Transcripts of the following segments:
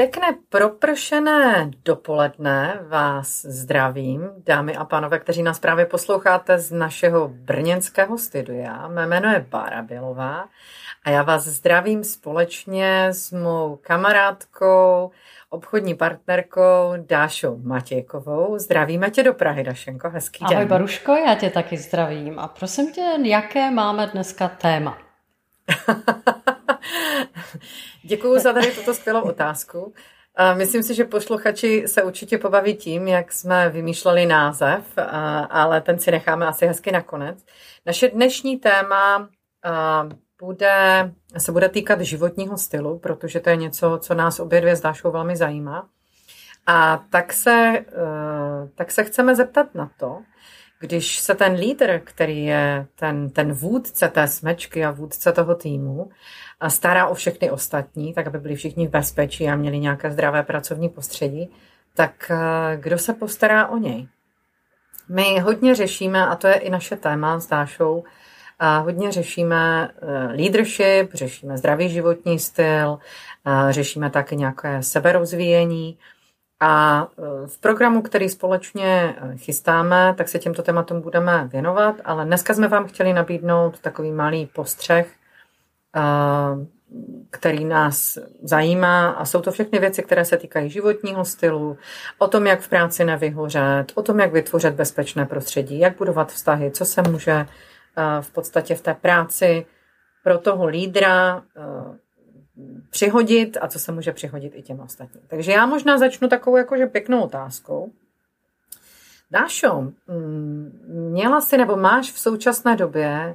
Pěkné propršené dopoledne vás zdravím, dámy a pánové, kteří nás právě posloucháte z našeho brněnského studia. Mé jméno je Bára Bělová a já vás zdravím společně s mou kamarádkou, obchodní partnerkou Dášou Matějkovou. Zdravíme tě do Prahy, Dašenko, hezký den. Ahoj Baruško, já tě taky zdravím. A prosím tě, jaké máme dneska téma? Děkuji za tady tuto skvělou otázku. Myslím si, že posluchači se určitě pobaví tím, jak jsme vymýšleli název, ale ten si necháme asi hezky nakonec. Naše dnešní téma bude, se bude týkat životního stylu, protože to je něco, co nás obě dvě s Dášou velmi zajímá. A tak se, e, tak se chceme zeptat na to, když se ten lídr, který je ten, ten vůdce té smečky a vůdce toho týmu, a stará o všechny ostatní, tak aby byli všichni v bezpečí a měli nějaké zdravé pracovní prostředí, tak e, kdo se postará o něj? My hodně řešíme, a to je i naše téma s Dášou, a hodně řešíme eh, leadership, řešíme zdravý životní styl, řešíme také nějaké seberozvíjení. A eh, v programu, který společně eh, chystáme, tak se těmto tématům budeme věnovat, ale dneska jsme vám chtěli nabídnout takový malý postřeh, který nás zajímá. A jsou to všechny věci, které se týkají životního stylu, o tom, jak v práci nevyhořet, o tom, jak vytvořit bezpečné prostředí, jak budovat vztahy, co se může v podstatě v té práci pro toho lídra přihodit a co se může přihodit i těm ostatním. Takže já možná začnu takovou jakože pěknou otázkou. Dášo, mm, měla jsi nebo máš v současné době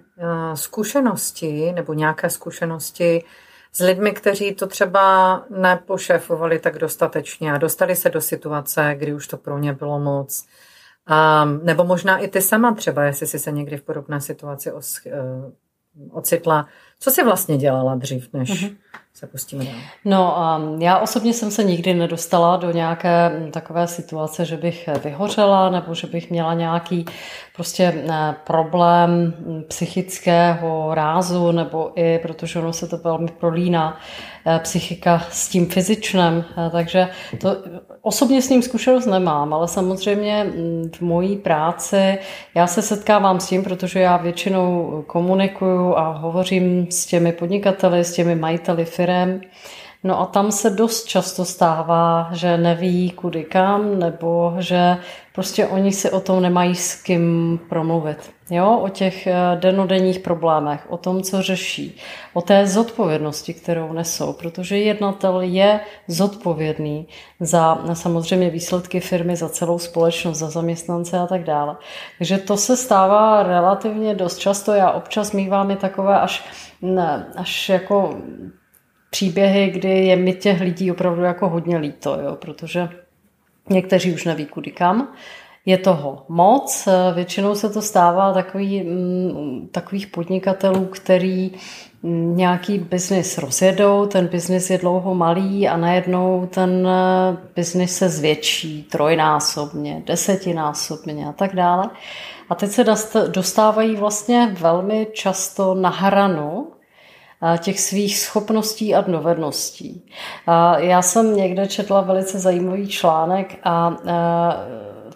zkušenosti nebo nějaké zkušenosti s lidmi, kteří to třeba nepošéfovali tak dostatečně a dostali se do situace, kdy už to pro ně bylo moc, Um, nebo možná i ty sama třeba, jestli jsi se někdy v podobné situaci uh, ocitla. Co jsi vlastně dělala dřív, než mm-hmm. se pustíme dál? No, um, já osobně jsem se nikdy nedostala do nějaké takové situace, že bych vyhořela nebo že bych měla nějaký prostě ne, problém psychického rázu nebo i, protože ono se to velmi prolíná, eh, psychika s tím fyzičnem, eh, takže to osobně s ním zkušenost nemám, ale samozřejmě mm, v mojí práci já se setkávám s tím, protože já většinou komunikuju a hovořím s těmi podnikateli, s těmi majiteli firem, No a tam se dost často stává, že neví kudy kam, nebo že prostě oni si o tom nemají s kým promluvit. Jo, o těch eh, denodenních problémech, o tom, co řeší, o té zodpovědnosti, kterou nesou, protože jednatel je zodpovědný za samozřejmě výsledky firmy, za celou společnost, za zaměstnance a tak dále. Takže to se stává relativně dost často. Já občas mývám i takové až, ne, až jako příběhy, kdy je mi těch lidí opravdu jako hodně líto, jo, protože někteří už neví kudy kam. Je toho moc, většinou se to stává takový, mm, takových podnikatelů, který mm, nějaký biznis rozjedou, ten biznis je dlouho malý a najednou ten eh, biznis se zvětší trojnásobně, desetinásobně a tak dále. A teď se dostávají vlastně velmi často na hranu těch svých schopností a dovedností. Já jsem někde četla velice zajímavý článek a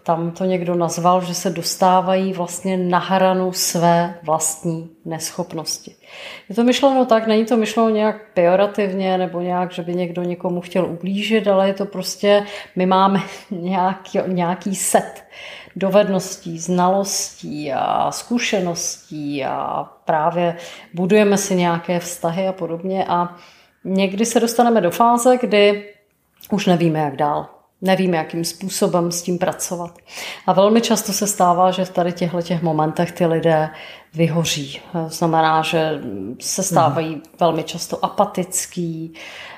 tam to někdo nazval, že se dostávají vlastně na hranu své vlastní neschopnosti. Je to myšleno tak, není to myšleno nějak pejorativně nebo nějak, že by někdo někomu chtěl ublížit, ale je to prostě, my máme nějaký, nějaký set dovedností, znalostí a zkušeností a právě budujeme si nějaké vztahy a podobně a někdy se dostaneme do fáze, kdy už nevíme, jak dál. Nevíme, jakým způsobem s tím pracovat. A velmi často se stává, že v tady těchto těch momentech ty lidé vyhoří. Znamená, že se stávají hmm. velmi často apatický,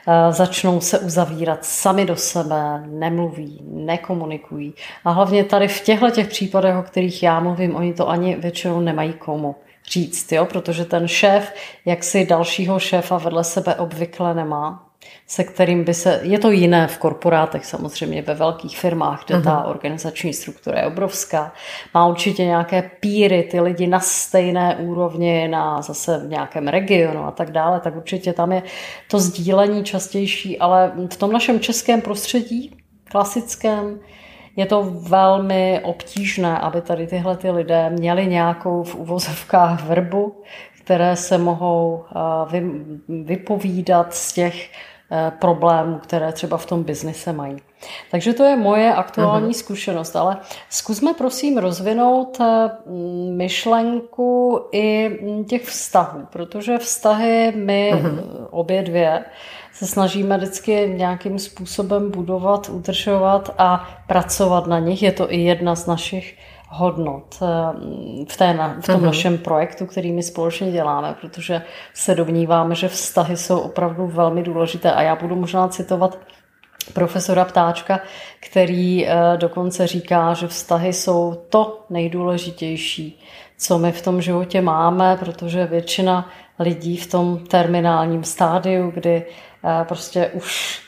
eh, začnou se uzavírat sami do sebe, nemluví, nekomunikují. A hlavně tady v těchto těch případech, o kterých já mluvím, oni to ani většinou nemají komu říct, jo? protože ten šéf, jak si dalšího šéfa vedle sebe obvykle nemá, se kterým by se, je to jiné v korporátech samozřejmě, ve velkých firmách, kde ta mhm. organizační struktura je obrovská. Má určitě nějaké píry, ty lidi na stejné úrovni, na zase v nějakém regionu a tak dále, tak určitě tam je to sdílení častější, ale v tom našem českém prostředí, klasickém, je to velmi obtížné, aby tady tyhle ty lidé měli nějakou v uvozovkách vrbu, které se mohou vypovídat z těch Eh, problémů, které třeba v tom biznise mají. Takže to je moje aktuální uh-huh. zkušenost, ale zkusme prosím rozvinout eh, myšlenku i těch vztahů, protože vztahy my uh-huh. obě dvě se snažíme vždycky nějakým způsobem budovat, udržovat a pracovat na nich. Je to i jedna z našich hodnot eh, v, té, v tom uh-huh. našem projektu, který my společně děláme, protože se domníváme, že vztahy jsou opravdu velmi důležité a já budu možná citovat profesora Ptáčka, který eh, dokonce říká, že vztahy jsou to nejdůležitější, co my v tom životě máme, protože většina lidí v tom terminálním stádiu, kdy eh, prostě už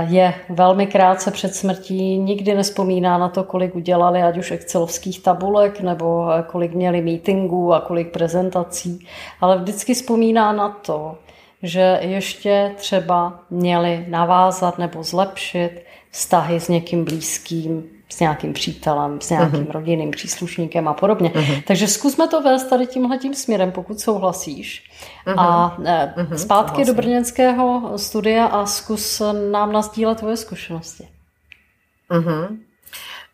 je velmi krátce před smrtí, nikdy nespomíná na to, kolik udělali, ať už excelovských tabulek, nebo kolik měli meetingů a kolik prezentací, ale vždycky vzpomíná na to, že ještě třeba měli navázat nebo zlepšit vztahy s někým blízkým, s nějakým přítelem, s nějakým uh-huh. rodinným příslušníkem a podobně. Uh-huh. Takže zkusme to vést tady tímhle tím směrem, pokud souhlasíš. Uh-huh. A uh-huh. zpátky Souhlasím. do brněnského studia a zkus nám nazdílet tvoje zkušenosti. Uh-huh.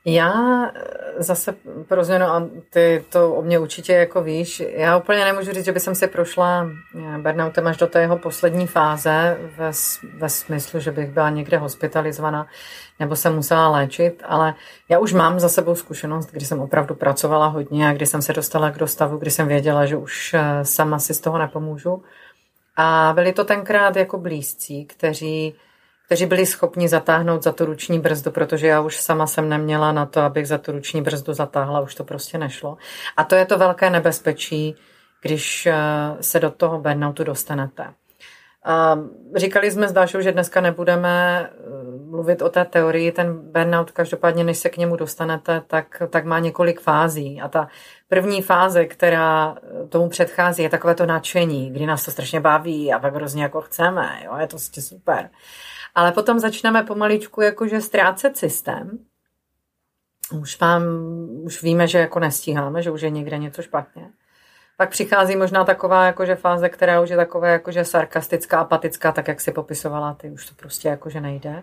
Já eh, zase pro změnu, a ty to o mě určitě jako víš, já úplně nemůžu říct, že by jsem si prošla eh, burnoutem až do té jeho poslední fáze ve, ve smyslu, že bych byla někde hospitalizovaná nebo se musela léčit, ale já už mám za sebou zkušenost, kdy jsem opravdu pracovala hodně a kdy jsem se dostala k dostavu, kdy jsem věděla, že už eh, sama si z toho nepomůžu. A byli to tenkrát jako blízcí, kteří kteří byli schopni zatáhnout za tu ruční brzdu, protože já už sama jsem neměla na to, abych za tu ruční brzdu zatáhla, už to prostě nešlo. A to je to velké nebezpečí, když eh, se do toho burnoutu dostanete. Říkali jsme s Dášou, že dneska nebudeme eh, mluvit o té teorii. Ten burnout, každopádně, než se k němu dostanete, tak, tak má několik fází. A ta první fáze, která tomu předchází, je takové to nadšení, kdy nás to strašně baví a pak hrozně jako chceme. Jo? Je to prostě super. Ale potom začneme pomaličku jakože ztrácet systém. Už, mám, už víme, že jako nestíháme, že už je někde něco špatně. Pak přichází možná taková jakože fáze, která už je taková jakože sarkastická, apatická, tak jak si popisovala, ty už to prostě jakože nejde.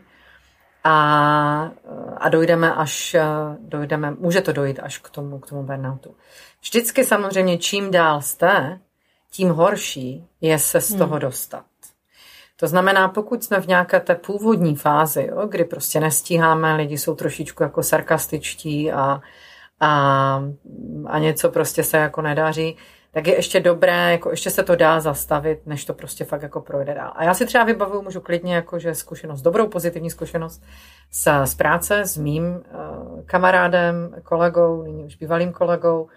A, a dojdeme až, dojdeme, může to dojít až k tomu, k tomu burnoutu. Vždycky samozřejmě čím dál jste, tím horší je se z toho hmm. dostat. To znamená, pokud jsme v nějaké té původní fázi, jo, kdy prostě nestíháme, lidi jsou trošičku jako sarkastičtí a, a, a něco prostě se jako nedaří, tak je ještě dobré, jako ještě se to dá zastavit, než to prostě fakt jako projde dál. A já si třeba vybavuju, můžu klidně jako, že zkušenost, dobrou pozitivní zkušenost z, z práce s mým uh, kamarádem, kolegou, nyní už bývalým kolegou,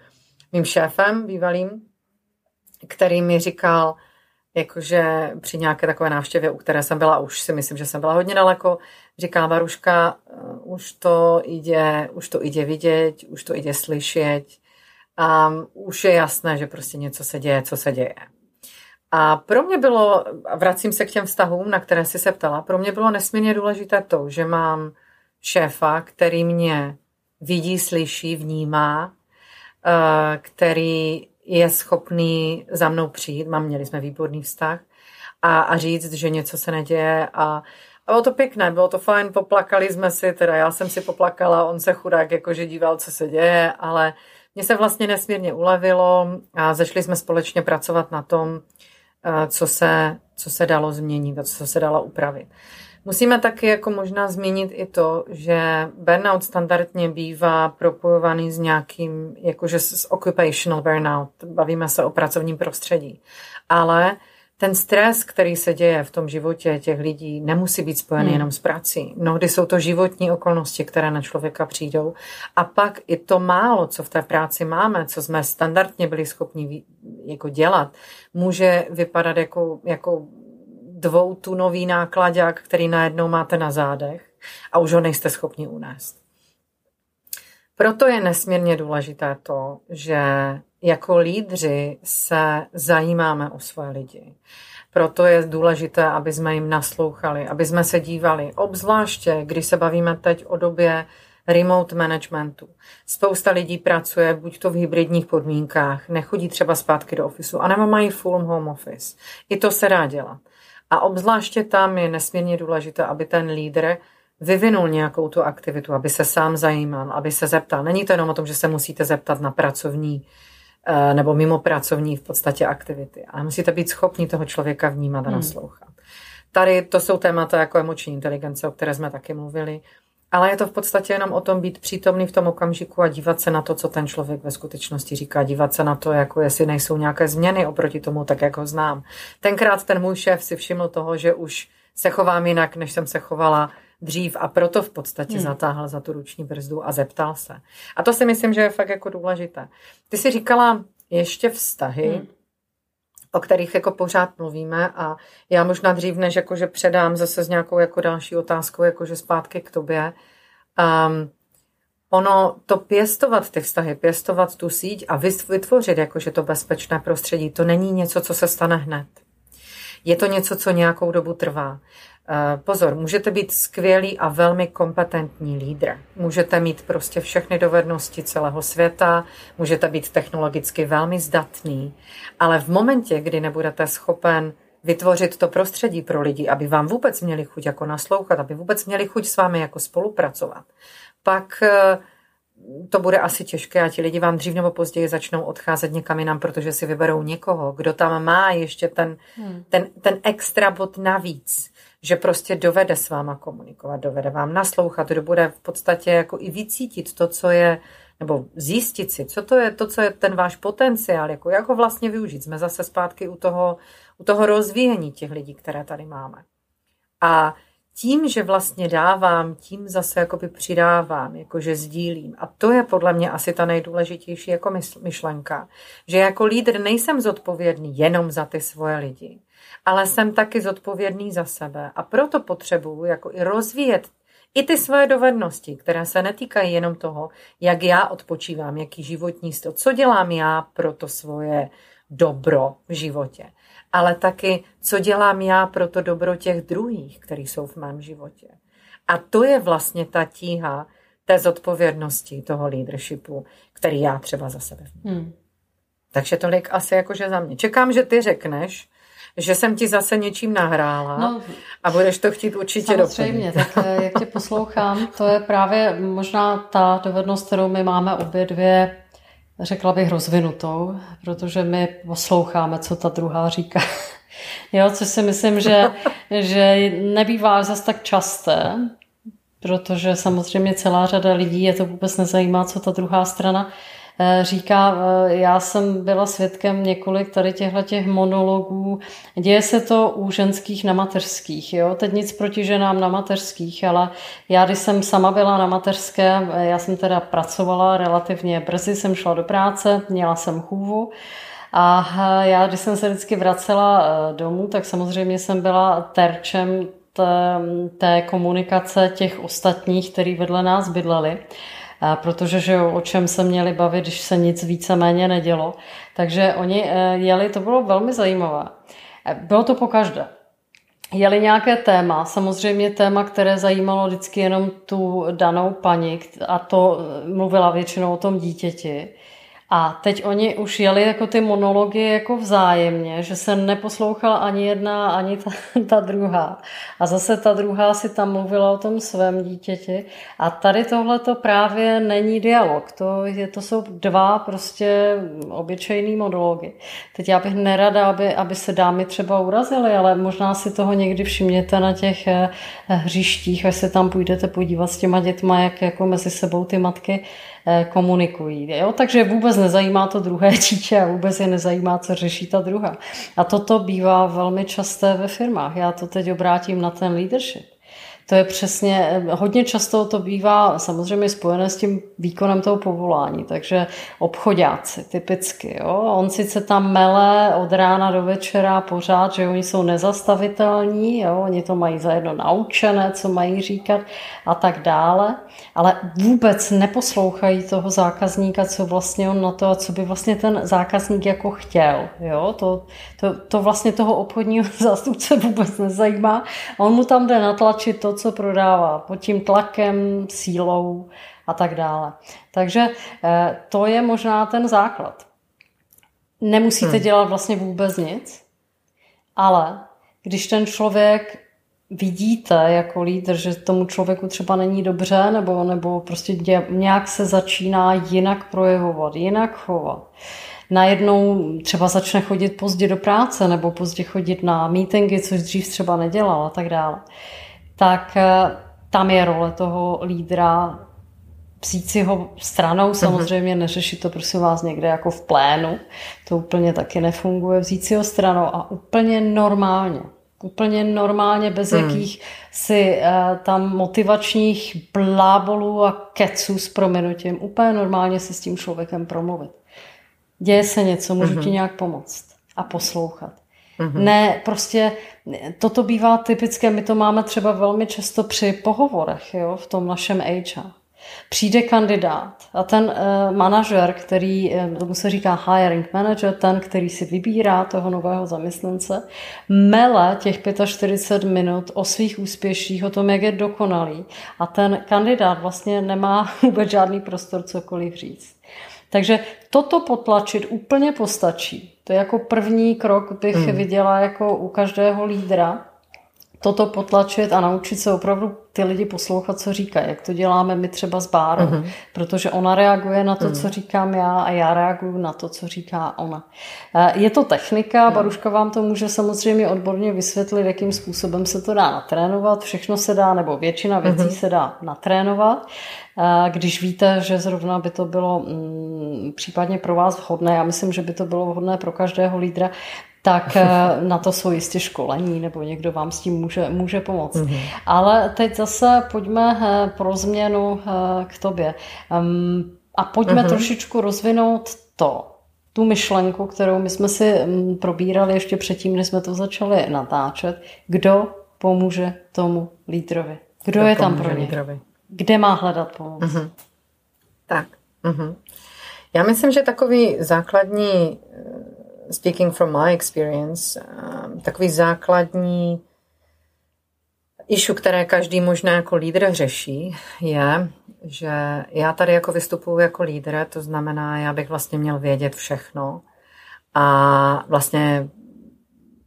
mým šéfem bývalým, který mi říkal, jakože při nějaké takové návštěvě, u které jsem byla, už si myslím, že jsem byla hodně daleko, říká Varuška, uh, už to jde, už to jde vidět, už to jde slyšet, a už je jasné, že prostě něco se děje, co se děje. A pro mě bylo, vracím se k těm vztahům, na které si se ptala, pro mě bylo nesmírně důležité to, že mám šéfa, který mě vidí, slyší, vnímá, eh, který je schopný za mnou přijít, mám, měli jsme výborný vztah, a, a říct, že něco se neděje a, a bylo to pěkné, bylo to fajn, poplakali jsme si, teda já jsem si poplakala, on se chudák jakože díval, co se děje, ale mně se vlastně nesmírně ulevilo a zašli jsme společně pracovat na tom, eh, co se, co se dalo změnit a co se dalo upravit. Musíme taky jako možná zmínit i to, že burnout standardně bývá propojovaný s nějakým, jakože s occupational burnout, bavíme se o pracovním prostředí. Ale ten stres, který se děje v tom životě těch lidí, nemusí být spojený hmm. jenom s prací. Mnohdy jsou to životní okolnosti, které na člověka přijdou. A pak i to málo, co v té práci máme, co jsme standardně byli schopni jako dělat, může vypadat jako, jako dvoutunový nákladák, který najednou máte na zádech a už ho nejste schopni unést. Proto je nesmírně důležité to, že jako lídři se zajímáme o svoje lidi. Proto je důležité, aby jsme jim naslouchali, aby jsme se dívali, obzvláště když se bavíme teď o době remote managementu. Spousta lidí pracuje buď to v hybridních podmínkách, nechodí třeba zpátky do ofisu, anebo mají full home office. I to se dá dělat. A obzvláště tam je nesmírně důležité, aby ten lídr vyvinul nějakou tu aktivitu, aby se sám zajímal, aby se zeptal. Není to jenom o tom, že se musíte zeptat na pracovní eh, nebo mimo pracovní v podstatě aktivity, ale musíte být schopni toho člověka vnímat a hmm. naslouchat. Tady to jsou témata jako emoční inteligence, o které jsme taky mluvili, ale je to v podstatě jenom o tom být přítomný v tom okamžiku a dívat se na to, co ten člověk ve skutečnosti říká, dívat se na to, jako jestli nejsou nějaké změny oproti tomu, tak jak ho znám. Tenkrát ten můj šéf si všiml toho, že už se chovám jinak, než jsem se chovala dřív a proto v podstatě hmm. zatáhl za tu ruční brzdu a zeptal se. A to si myslím, že je fakt jako důležité. Ty si říkala ještě vztahy, hmm. O kterých jako pořád mluvíme a já možná dřív, než jakože předám zase s nějakou jako další otázkou, jakože zpátky k tobě, um, ono to pěstovat ty vztahy, pěstovat tu síť a vytvořit jakože to bezpečné prostředí, to není něco, co se stane hned. Je to něco, co nějakou dobu trvá. Eh, pozor, můžete být skvělý a velmi kompetentní lídr. Můžete mít prostě všechny dovednosti celého světa, můžete být technologicky velmi zdatný, ale v momentě, kdy nebudete schopen vytvořit to prostředí pro lidi, aby vám vůbec měli chuť jako naslouchat, aby vůbec měli chuť s vámi jako spolupracovat, pak eh, to bude asi těžké a ti lidi vám dřív nebo později začnou odcházet někam jinam, protože si vyberou někoho, kdo tam má ještě ten, hmm. ten, ten extra bod navíc že prostě dovede s váma komunikovat, dovede vám naslouchat, kdo bude v podstatě jako i vycítit to, co je, nebo zjistit si, co to je, to, co je ten váš potenciál, jako jak ho vlastně využít. Jsme zase zpátky u toho, u toho rozvíjení těch lidí, které tady máme. A tím, že vlastně dávám, tím zase jakoby přidávám, jakože sdílím. A to je podle mě asi ta nejdůležitější jako myšlenka, že jako lídr nejsem zodpovědný jenom za ty svoje lidi, ale jsem taky zodpovědný za sebe a proto potřebuju jako i rozvíjet i ty svoje dovednosti, které se netýkají jenom toho, jak já odpočívám, jaký životní styl, co dělám já pro to svoje dobro v životě, ale taky, co dělám já pro to dobro těch druhých, kteří jsou v mém životě. A to je vlastně ta tíha té zodpovědnosti, toho leadershipu, který já třeba za sebe. Hmm. Takže tolik asi jakože za mě. Čekám, že ty řekneš, že jsem ti zase něčím nahrála no, a budeš to chtít určitě Samozřejmě, doplnit. tak eh, jak tě poslouchám, to je právě možná ta dovednost, kterou my máme obě dvě, řekla bych rozvinutou, protože my posloucháme, co ta druhá říká. Jo, což si myslím, že, že nebývá zase tak časté, protože samozřejmě celá řada lidí je to vůbec nezajímá, co ta druhá strana říká, eh, já jsem byla svědkem několik tady těchto těch monologů. Děje se to u ženských na mateřských. Jo? Teď nic proti ženám na mateřských, ale já, když jsem sama byla na mateřské, eh, já jsem teda pracovala relativně brzy, jsem šla do práce, měla jsem chůvu. A já, když jsem se vždycky vracela domů, tak samozřejmě jsem byla terčem té, komunikace těch ostatních, kteří vedle nás bydleli protože že o čem se měli bavit, když se nic víceméně nedělo. Takže oni eh, jeli, to bylo velmi zajímavé. Eh, bylo to po každé. Jeli nějaké téma, samozřejmě téma, které zajímalo vždycky jenom tu danou paní, a to eh, mluvila většinou o tom dítěti. A teď oni už jeli jako ty monology jako vzájemně, že se neposlouchala ani jedna, ani ta, ta druhá. A zase ta druhá si tam mluvila o tom svém dítěti. A tady tohle to právě není dialog. To, je, to jsou dva prostě obyčejný monology. Teď já bych nerada, aby, aby se dámy třeba urazily, ale možná si toho někdy všimněte na těch eh, hřištích, až se tam půjdete podívat s těma dětma, jak jako mezi sebou ty matky komunikují. Jo? Takže vůbec nezajímá to druhé dítě a vůbec je nezajímá, co řeší ta druhá. A toto bývá velmi časté ve firmách. Já to teď obrátím na ten leadership. To je přesně, hodně často to bývá samozřejmě spojené s tím výkonem toho povolání, takže obchodáci typicky, jo. On sice tam mele od rána do večera pořád, že oni jsou nezastavitelní, jo, oni to mají zajedno naučené, co mají říkat a tak dále, ale vůbec neposlouchají toho zákazníka, co vlastně on na to a co by vlastně ten zákazník jako chtěl, jo. To, to, to vlastně toho obchodního zástupce vůbec nezajímá. On mu tam jde natlačit to, co prodává, pod tím tlakem, sílou a tak dále. Takže eh, to je možná ten základ. Nemusíte hmm. dělat vlastně vůbec nic, ale když ten člověk vidíte jako lídr, že tomu člověku třeba není dobře, nebo, nebo prostě dě, nějak se začíná jinak projevovat, jinak chovat, najednou třeba začne chodit pozdě do práce nebo pozdě chodit na meetingy, což dřív třeba nedělal a tak dále, tak eh, tam je role toho lídra vzít si ho stranou, mhm. samozřejmě neřešit to prosím vás někde jako v plénu, to úplně taky nefunguje, vzít si ho stranou a úplně normálně, úplně normálně, bez hmm. jakých si uh, tam motivačních blábolů a keců s proměnutím, úplně normálně si s tím člověkem promluvit děje se něco, můžu mm-hmm. ti nějak pomoct a poslouchat. Mm-hmm. Ne, prostě toto bývá typické, my to máme třeba velmi často při pohovorech jo, v tom našem HR. Přijde kandidát a ten uh, manažer, který, uh, tomu se říká hiring manager, ten, který si vybírá toho nového zaměstnance, mele těch 45 minut o svých úspěších, o tom, jak je dokonalý a ten kandidát vlastně nemá vůbec žádný prostor cokoliv říct. Takže toto potlačit úplně postačí. To je jako první krok, bych hmm. viděla jako u každého lídra. Toto potlačit a naučit se opravdu ty lidi poslouchat, co říkají, jak to děláme my třeba s Bárou, mm-hmm. protože ona reaguje na to, mm. co říkám já a já reaguju na to, co říká ona. Eh, je to technika, mm. Baruška vám to může samozřejmě odborně vysvětlit, jakým způsobem se to dá natrénovat, všechno se dá, nebo většina věcí mm-hmm. se dá natrénovat. Eh, když víte, že zrovna by to bylo mm, případně pro vás vhodné, já myslím, že by to bylo vhodné pro každého lídra, tak eh, na to jsou jistě školení, nebo někdo vám s tím může, může pomoct. Mm-hmm. Ale teď zase pojďme eh, pro změnu eh, k tobě. A pojďme mm-hmm. trošičku rozvinout to, tu myšlenku, kterou my jsme si mm, probírali ještě předtím, než jsme to začali natáčet. Kdo pomůže tomu lídrovi? Kdo, Kdo je tam pro ně? Lídrovi? Kde má hledat pomoc? Mm-hmm. Tak. Mm-hmm. Já myslím, že takový základní speaking from my experience, um, takový základní issue, které každý možná jako lídr řeší, je, že já tady jako vystupuji jako lídr, to znamená, já bych vlastně měl vědět všechno a vlastně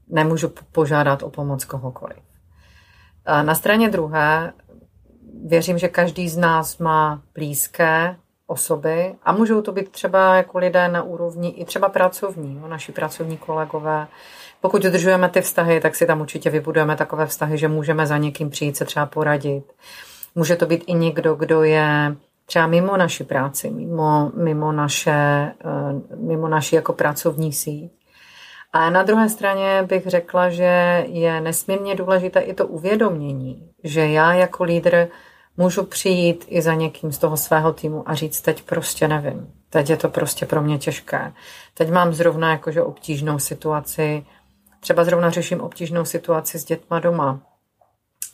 nemůžu požádat o pomoc kohokoliv. A na straně druhé věřím, že každý z nás má blízké osoby a můžou to být třeba jako lidé na úrovni i třeba pracovní, jo, naši pracovní kolegové. Pokud udržujeme ty vztahy, tak si tam určitě vybudujeme takové vztahy, že můžeme za někým přijít se třeba poradit. Může to být i někdo, kdo je třeba mimo naši práci, mimo, mimo, naše, eh, mimo naši jako pracovní síť. A na druhé straně bych řekla, že je nesmírně důležité i to uvědomění, že já jako lídr můžu přijít i za někým z toho svého týmu a říct, teď prostě nevím. Teď je to prostě pro mě těžké. Teď mám zrovna jakože obtížnou situaci, třeba zrovna řeším obtížnou situaci s dětma doma.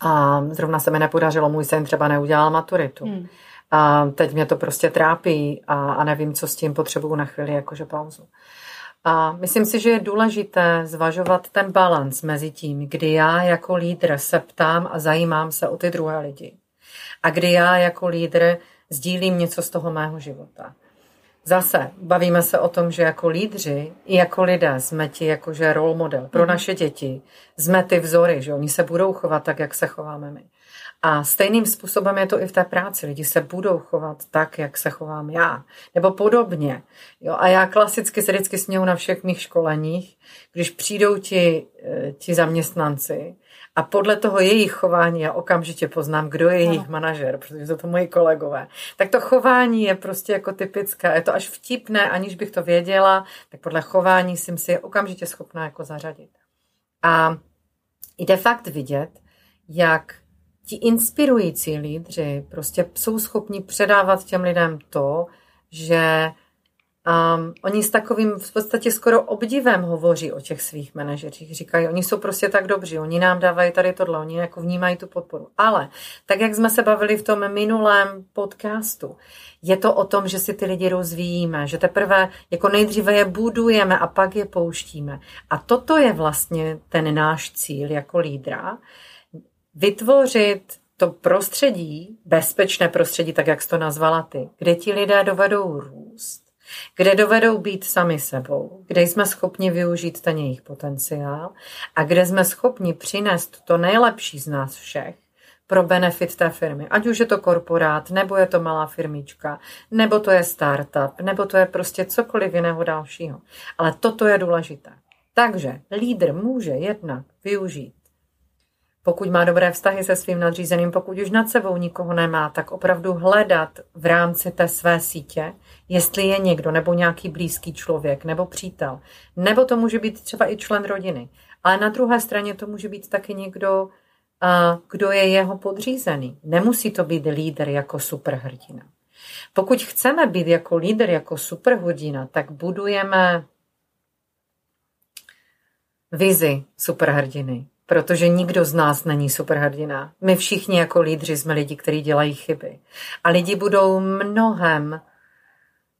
A zrovna se mi nepodařilo, můj syn třeba neudělal maturitu. Hmm. A teď mě to prostě trápí a, a nevím, co s tím potřebuju na chvíli jakože pauzu. A myslím si, že je důležité zvažovat ten balans mezi tím, kdy já jako lídr se ptám a zajímám se o ty druhé lidi a kdy já jako lídr sdílím něco z toho mého života. Zase bavíme se o tom, že jako lídři i jako lidé jsme ti jakože role model pro mm. naše děti. Jsme ty vzory, že oni se budou chovat tak, jak se chováme my. A stejným způsobem je to i v té práci. Lidi se budou chovat tak, jak se chovám já. Nebo podobně. Jo, a já klasicky se vždycky směju na všech mých školeních, když přijdou ti, eh, ti zaměstnanci a podle toho jejich chování já okamžitě poznám, kdo je jejich manažer, protože jsou to moji kolegové. Tak to chování je prostě jako typické. Je to až vtipné, aniž bych to věděla, tak podle chování jsem si je okamžitě schopná jako zařadit. A jde fakt vidět, jak ti inspirující lídři prostě jsou schopni předávat těm lidem to, že um, oni s takovým v podstatě skoro obdivem hovoří o těch svých manažerích. Říkají, oni jsou prostě tak dobří, oni nám dávají tady tohle, oni jako vnímají tu podporu. Ale tak, jak jsme se bavili v tom minulém podcastu, je to o tom, že si ty lidi rozvíjíme, že teprve jako nejdříve je budujeme a pak je pouštíme. A toto je vlastně ten náš cíl jako lídra, vytvořit to prostředí, bezpečné prostředí, tak jak jsi to nazvala ty, kde ti lidé dovedou růst, kde dovedou být sami sebou, kde jsme schopni využít ten jejich potenciál a kde jsme schopni přinést to nejlepší z nás všech pro benefit té firmy. Ať už je to korporát, nebo je to malá firmička, nebo to je startup, nebo to je prostě cokoliv jiného dalšího. Ale toto je důležité. Takže lídr může jednak využít pokud má dobré vztahy se svým nadřízeným, pokud už nad sebou nikoho nemá, tak opravdu hledat v rámci té své sítě, jestli je někdo nebo nějaký blízký člověk nebo přítel, nebo to může být třeba i člen rodiny. Ale na druhé straně to může být taky někdo, kdo je jeho podřízený. Nemusí to být líder jako superhrdina. Pokud chceme být jako líder, jako superhrdina, tak budujeme vizi superhrdiny protože nikdo z nás není superhrdina. My všichni jako lídři jsme lidi, kteří dělají chyby. A lidi budou mnohem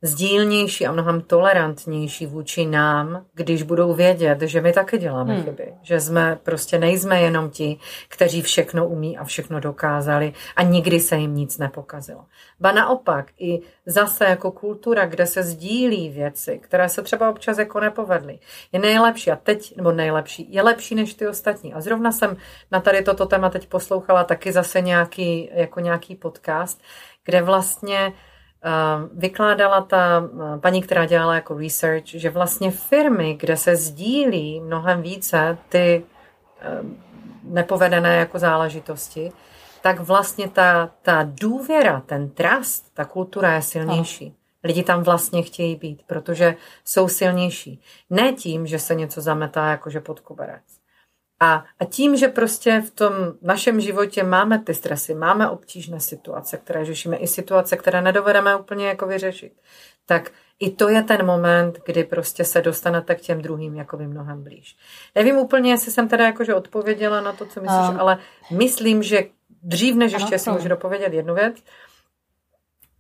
sdílnější a mnohem tolerantnější vůči nám, když budou vědět, že my také děláme hmm. chyby. Že jsme prostě nejsme jenom ti, kteří všechno umí a všechno dokázali a nikdy se jim nic nepokazilo. Ba naopak, i zase jako kultura, kde se sdílí věci, které se třeba občas jako nepovedly, je nejlepší a teď, nebo nejlepší, je lepší než ty ostatní. A zrovna jsem na tady toto téma teď poslouchala taky zase nějaký, jako nějaký podcast, kde vlastně vykládala ta paní, která dělala jako research, že vlastně firmy, kde se sdílí mnohem více ty nepovedené jako záležitosti, tak vlastně ta, ta důvěra, ten trust, ta kultura je silnější. Lidi tam vlastně chtějí být, protože jsou silnější. Ne tím, že se něco zametá jakože pod koberec. A, a tím, že prostě v tom našem životě máme ty stresy, máme obtížné situace, které řešíme, i situace, které nedovedeme úplně jako vyřešit, tak i to je ten moment, kdy prostě se dostanete k těm druhým jakoby mnohem blíž. Nevím úplně, jestli jsem teda jakože odpověděla na to, co myslíš, um, ale myslím, že dřív, než ještě si můžu dopovědět jednu věc,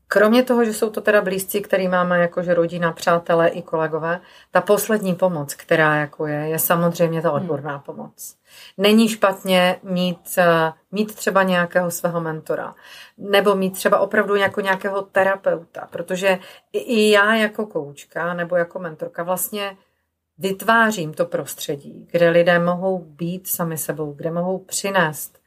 Kromě toho, že jsou to teda blízcí, který máme jakože rodina, přátelé i kolegové, ta poslední pomoc, která jako je, je samozřejmě ta hmm. odborná pomoc. Není špatně mít, eh, mít třeba nějakého svého mentora, nebo mít třeba opravdu jako nějakého terapeuta, protože i já jako koučka nebo jako mentorka vlastně vytvářím to prostředí, kde lidé mohou být sami sebou, kde mohou přinést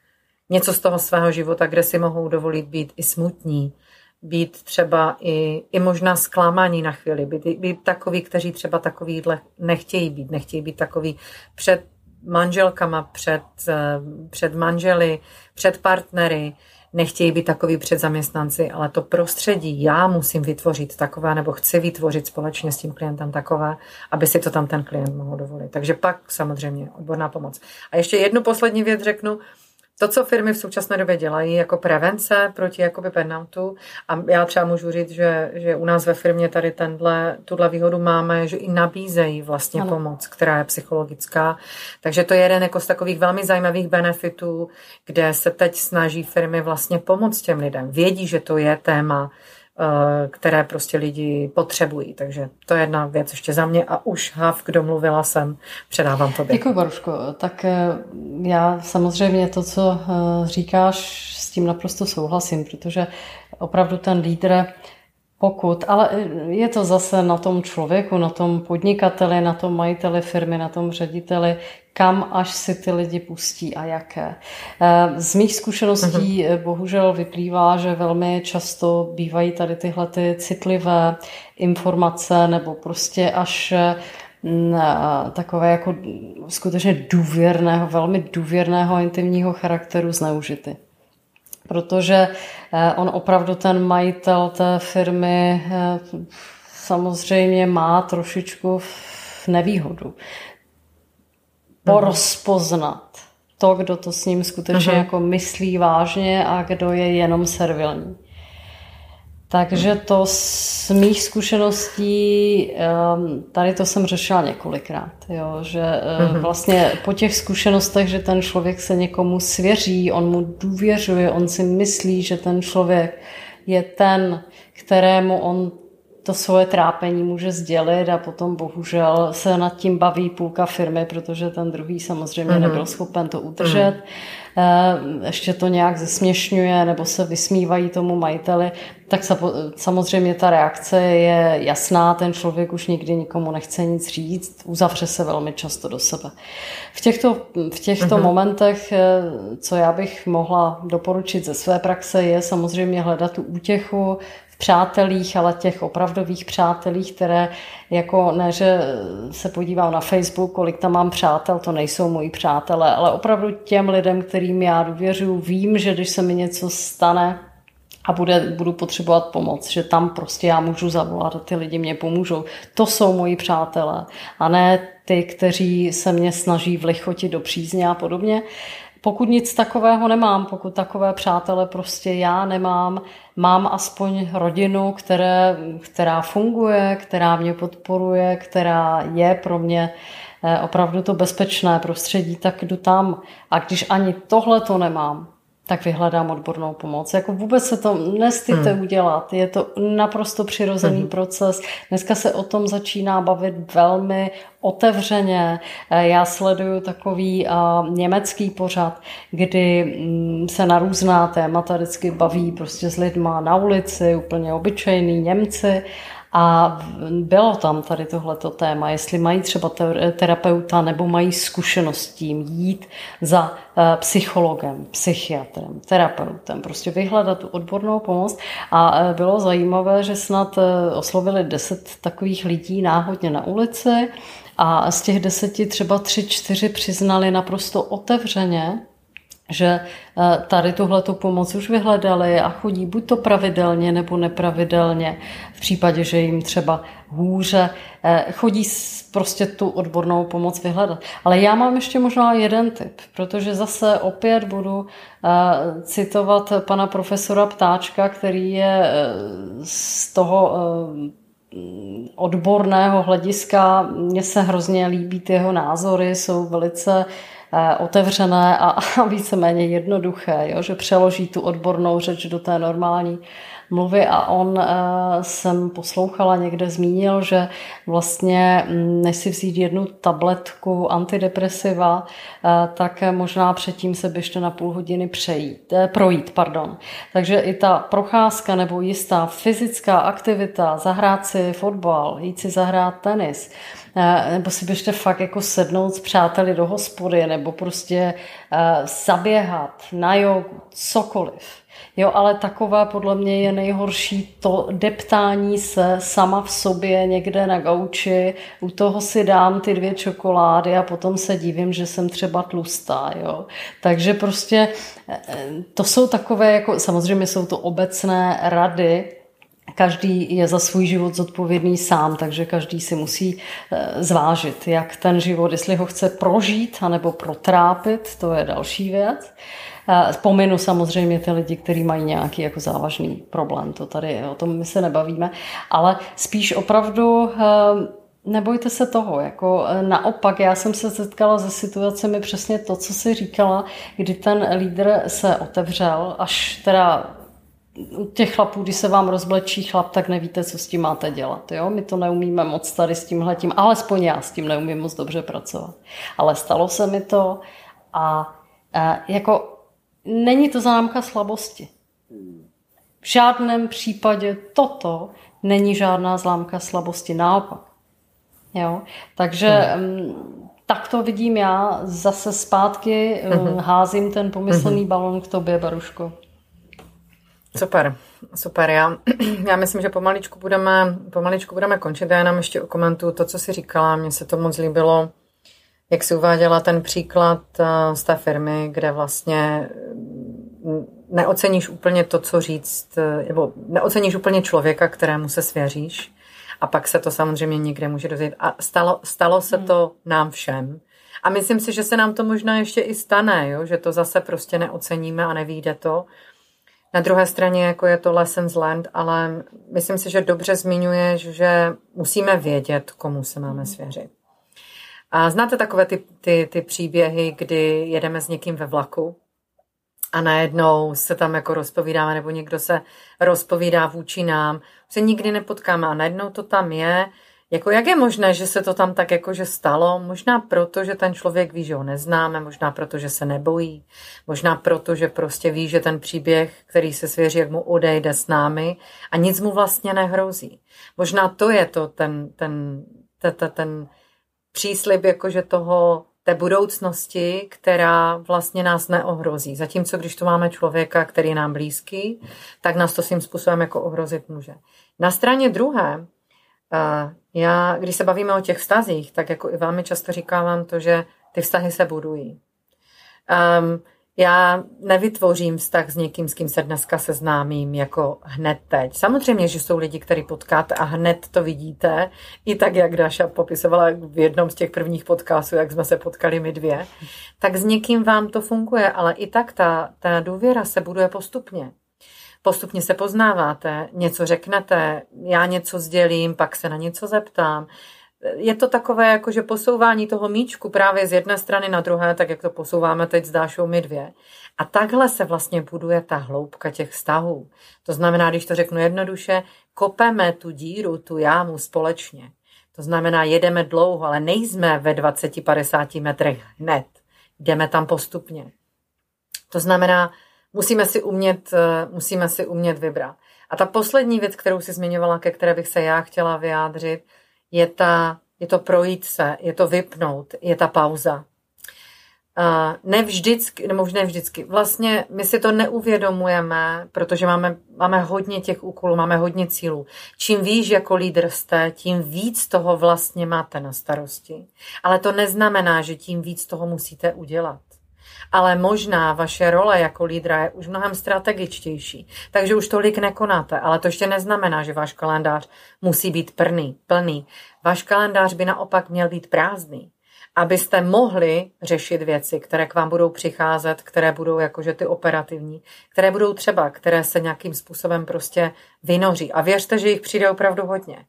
něco z toho svého života, kde si mohou dovolit být i smutní, být třeba i, i možná zklamaní na chvíli, být, být takový, kteří třeba takovýhle nechtějí být, nechtějí být takový před manželkama, před, eh, před manžely, před partnery, nechtějí být takový před zaměstnanci, ale to prostředí já musím vytvořit takové, nebo chci vytvořit společně s tím klientem takové, aby si to tam ten klient mohl dovolit. Takže pak samozřejmě odborná pomoc. A ještě jednu poslední věc řeknu, to, co firmy v současné době dělají jako prevence proti jakoby burnoutu, a já třeba můžu říct, že, že u nás ve firmě tady tenhle, tuhle výhodu máme, že i nabízejí vlastně ano. pomoc, která je psychologická. Takže to je jeden jako z takových velmi zajímavých benefitů, kde se teď snaží firmy vlastně pomoct těm lidem. Vědí, že to je téma, které prostě lidi potřebují. Takže to je jedna věc ještě za mě a už Hav, kdo mluvila jsem, předávám tobě. Děkuji, Boruško. Tak eh, já samozřejmě to, co eh, říkáš, s tím naprosto souhlasím, protože opravdu ten lídr pokud, ale je to zase na tom člověku, na tom podnikateli, na tom majiteli firmy, na tom řediteli, kam až si ty lidi pustí a jaké. Eh, z mých zkušeností uh-huh. bohužel vyplývá, že velmi často bývají tady tyhle ty citlivé informace nebo prostě až mm, takové jako skutečně důvěrného, velmi důvěrného intimního charakteru zneužity protože eh, on opravdu ten majitel té firmy eh, samozřejmě má trošičku v nevýhodu. Porozpoznat to, kdo to s ním skutečně uh-huh. jako myslí vážně a kdo je jenom servilní. Takže to z mých zkušeností, ehm, tady to jsem řešila několikrát, jo, že uh-huh. vlastně po těch zkušenostech, že ten člověk se někomu svěří, on mu důvěřuje, on si myslí, že ten člověk je ten, kterému on to svoje trápení může sdělit a potom bohužel se nad tím baví půlka firmy, protože ten druhý samozřejmě mm-hmm. nebyl schopen to udržet. Mm-hmm. Ještě to nějak zesměšňuje nebo se vysmívají tomu majiteli, tak samozřejmě ta reakce je jasná, ten člověk už nikdy nikomu nechce nic říct, uzavře se velmi často do sebe. V těchto, v těchto mm-hmm. momentech, eh, co já bych mohla doporučit ze své praxe, je samozřejmě hledat tu útěchu přátelích, ale těch opravdových přátelích, které jako ne, že se podívám na Facebook, kolik tam mám přátel, to nejsou moji přátelé, ale opravdu těm lidem, kterým já důvěřuji, vím, že když se mi něco stane, a bude, budu potřebovat pomoc, že tam prostě já můžu zavolat a ty lidi mě pomůžou. To jsou moji přátelé a ne ty, kteří se mě snaží vlichotit do přízně a podobně. Pokud nic takového nemám, pokud takové přátele prostě já nemám, mám aspoň rodinu, které, která funguje, která mě podporuje, která je pro mě eh, opravdu to bezpečné prostředí, tak jdu tam. A když ani tohle to nemám, tak vyhledám odbornou pomoc. Jako vůbec se to nestýte hmm. udělat. Je to naprosto přirozený hmm. proces. Dneska se o tom začíná bavit velmi otevřeně. Eh, já sleduju takový uh, německý pořad, kdy um, se na různá témata vždycky baví prostě s lidma na ulici, úplně obyčejný Němci a bylo tam tady tohleto téma, jestli mají třeba terapeuta nebo mají zkušenost tím jít za eh, psychologem, psychiatrem, terapeutem, prostě vyhledat tu odbornou pomoc. A eh, bylo zajímavé, že snad eh, oslovili deset takových lidí náhodně na ulici a z těch deseti třeba tři, čtyři přiznali naprosto otevřeně, že eh, tady tuhle tu pomoc už vyhledali a chodí buď to pravidelně nebo nepravidelně. V případě, že jim třeba hůře, eh, chodí prostě tu odbornou pomoc vyhledat. Ale já mám ještě možná jeden tip, protože zase opět budu eh, citovat pana profesora Ptáčka, který je z toho odborného hlediska, mně se hrozně líbí ty jeho názory, jsou velice Eh, otevřené a, a víceméně jednoduché, jo? že přeloží tu odbornou řeč do té normální mluvy a on uh, jsem poslouchala někde zmínil, že vlastně mm, než si vzít jednu tabletku antidepresiva, uh, tak možná předtím se běžte na půl hodiny přejít, eh, projít. Pardon. Takže i ta procházka nebo jistá fyzická aktivita, zahrát si fotbal, jít si zahrát tenis, Eh, nebo si běžte fakt jako sednout s přáteli do hospody, nebo prostě uh, zaběhat na jogu, cokoliv. Jo, ale taková podle mě je nejhorší to deptání se sama v sobě někde na gauči, u toho si dám ty dvě čokolády a potom se divím, že jsem třeba tlustá, jo. Takže prostě eh, to jsou takové, jako samozřejmě jsou to obecné rady, Každý je za svůj život zodpovědný sám, takže každý si musí eh, zvážit, jak ten život, jestli ho chce prožít anebo protrápit, to je další věc. Eh, pominu samozřejmě ty lidi, kteří mají nějaký jako závažný problém, to tady o tom my se nebavíme, ale spíš opravdu eh, nebojte se toho. Jako naopak, já jsem se setkala se situacemi přesně to, co si říkala, kdy ten lídr se otevřel, až teda u těch chlapů, když se vám rozblečí chlap, tak nevíte, co s tím máte dělat. Jo? My to neumíme moc tady s tímhletím, alespoň já s tím neumím moc dobře pracovat. Ale stalo se mi to a, a jako není to známka slabosti. V žádném případě toto není žádná známka slabosti, naopak. Jo? Takže hmm. tak to vidím já, zase zpátky hmm. házím ten pomyslný hmm. balon k tobě, Baruško. Super, super. Já, já myslím, že pomaličku budeme, pomaličku budeme končit. Já jenom ještě komentu to, co jsi říkala. Mně se to moc líbilo, jak si uváděla ten příklad eh, z té firmy, kde vlastně mm, neoceníš úplně to, co říct, eh, nebo neoceníš úplně člověka, kterému se svěříš, a pak se to samozřejmě někde může dozvědět. A stalo, stalo se hmm. to nám všem. A myslím si, že se nám to možná ještě i stane, jo? že to zase prostě neoceníme a nevíde to. Na druhé straně jako je to lessons learned, ale myslím si, že dobře zmiňuje, že musíme vědět, komu se máme svěřit. A znáte takové ty, ty, ty příběhy, kdy jedeme s někým ve vlaku a najednou se tam jako rozpovídáme, nebo někdo se rozpovídá vůči nám, se nikdy nepotkáme a najednou to tam je. Jako jak je možné, že se to tam tak jakože stalo? Možná proto, že ten člověk ví, že ho neznáme, možná proto, že se nebojí, možná proto, že prostě ví, že ten příběh, který se svěří, jak mu odejde s námi a nic mu vlastně nehrozí. Možná to je to ten, ten, ten, ten, ten příslib jakože toho té budoucnosti, která vlastně nás neohrozí. Zatímco když tu máme člověka, který je nám blízký, tak nás to svým způsobem jako ohrozit může. Na straně druhé, já, když se bavíme o těch vztazích, tak jako i vámi často říkávám to, že ty vztahy se budují. Um, já nevytvořím vztah s někým, s kým se dneska seznámím jako hned teď. Samozřejmě, že jsou lidi, který potkáte a hned to vidíte, i tak, jak Daša popisovala v jednom z těch prvních podcastů, jak jsme se potkali my dvě, tak s někým vám to funguje, ale i tak ta, ta důvěra se buduje postupně. Postupně se poznáváte, něco řeknete, já něco sdělím, pak se na něco zeptám je to takové jako, že posouvání toho míčku právě z jedné strany na druhé, tak jak to posouváme teď s Dášou my dvě. A takhle se vlastně buduje ta hloubka těch vztahů. To znamená, když to řeknu jednoduše, kopeme tu díru, tu jámu společně. To znamená, jedeme dlouho, ale nejsme ve 20-50 metrech hned. Jdeme tam postupně. To znamená, musíme si umět, musíme si umět vybrat. A ta poslední věc, kterou si zmiňovala, ke které bych se já chtěla vyjádřit, je, ta, je to projít se, je to vypnout, je ta pauza. Uh, ne vždycky, nebo už ne vždycky, vlastně my si to neuvědomujeme, protože máme, máme hodně těch úkolů, máme hodně cílů. Čím víš jako lídr jste, tím víc toho vlastně máte na starosti. Ale to neznamená, že tím víc toho musíte udělat ale možná vaše role jako lídra je už mnohem strategičtější, takže už tolik nekonáte, ale to ještě neznamená, že váš kalendář musí být plný, plný. Váš kalendář by naopak měl být prázdný, abyste mohli řešit věci, které k vám budou přicházet, které budou jakože ty operativní, které budou třeba, které se nějakým způsobem prostě vynoří. A věřte, že jich přijde opravdu hodně.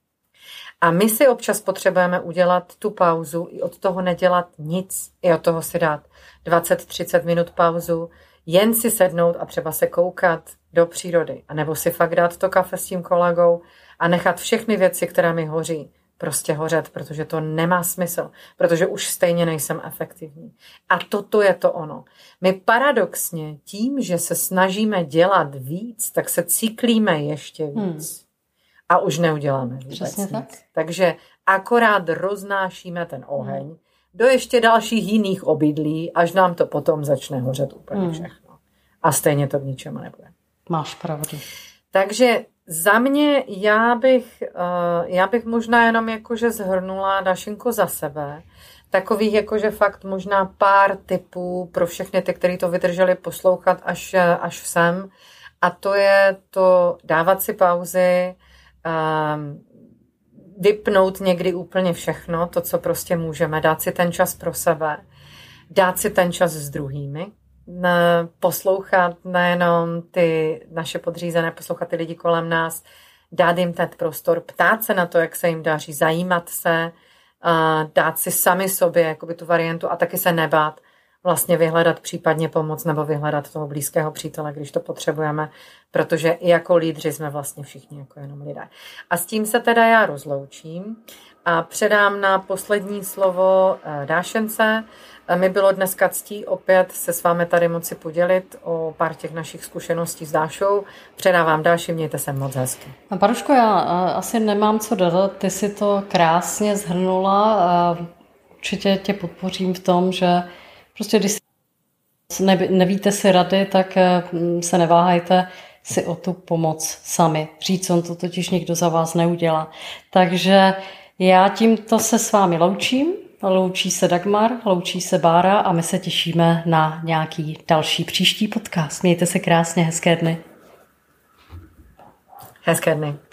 A my si občas potřebujeme udělat tu pauzu, i od toho nedělat nic, i od toho si dát 20-30 minut pauzu, jen si sednout a třeba se koukat do přírody, a nebo si fakt dát to kafe s tím kolegou a nechat všechny věci, které mi hoří, prostě hořet, protože to nemá smysl, protože už stejně nejsem efektivní. A toto je to ono. My paradoxně tím, že se snažíme dělat víc, tak se cyklíme ještě víc. Hmm a už neuděláme vůbec Přesně nic. Tak. Takže akorát roznášíme ten oheň hmm. do ještě dalších jiných obydlí, až nám to potom začne hořet úplně hmm. všechno. A stejně to k ničemu nebude. Máš pravdu. Takže za mě já bych, eh, já bych možná jenom jakože zhrnula Dašinko za sebe, takových jakože fakt možná pár typů pro všechny ty, kteří to vydrželi poslouchat až, až sem. A to je to dávat si pauzy, vypnout někdy úplně všechno, to, co prostě můžeme, dát si ten čas pro sebe, dát si ten čas s druhými, poslouchat nejenom ty naše podřízené, poslouchat ty lidi kolem nás, dát jim ten prostor, ptát se na to, jak se jim daří, zajímat se, dát si sami sobě jakoby tu variantu a taky se nebát vlastně vyhledat případně pomoc nebo vyhledat toho blízkého přítele, když to potřebujeme, protože i jako lídři jsme vlastně všichni jako jenom lidé. A s tím se teda já rozloučím a předám na poslední slovo eh, Dášence. Eh, mi bylo dneska ctí opět se s vámi tady moci podělit o pár těch našich zkušeností s Dášou. Předávám Dáši, mějte se moc hezky. Paruško, já eh, asi nemám co dodat, ty si to krásně zhrnula. Určitě tě podpořím v tom, že Prostě když nevíte si rady, tak eh, se neváhajte si o tu pomoc sami. Říct, on to totiž nikdo za vás neudělá. Takže já tímto se s vámi loučím. Loučí se Dagmar, loučí se Bára a my se těšíme na nějaký další příští podcast. Mějte se krásně, hezké dny. Hezké dny.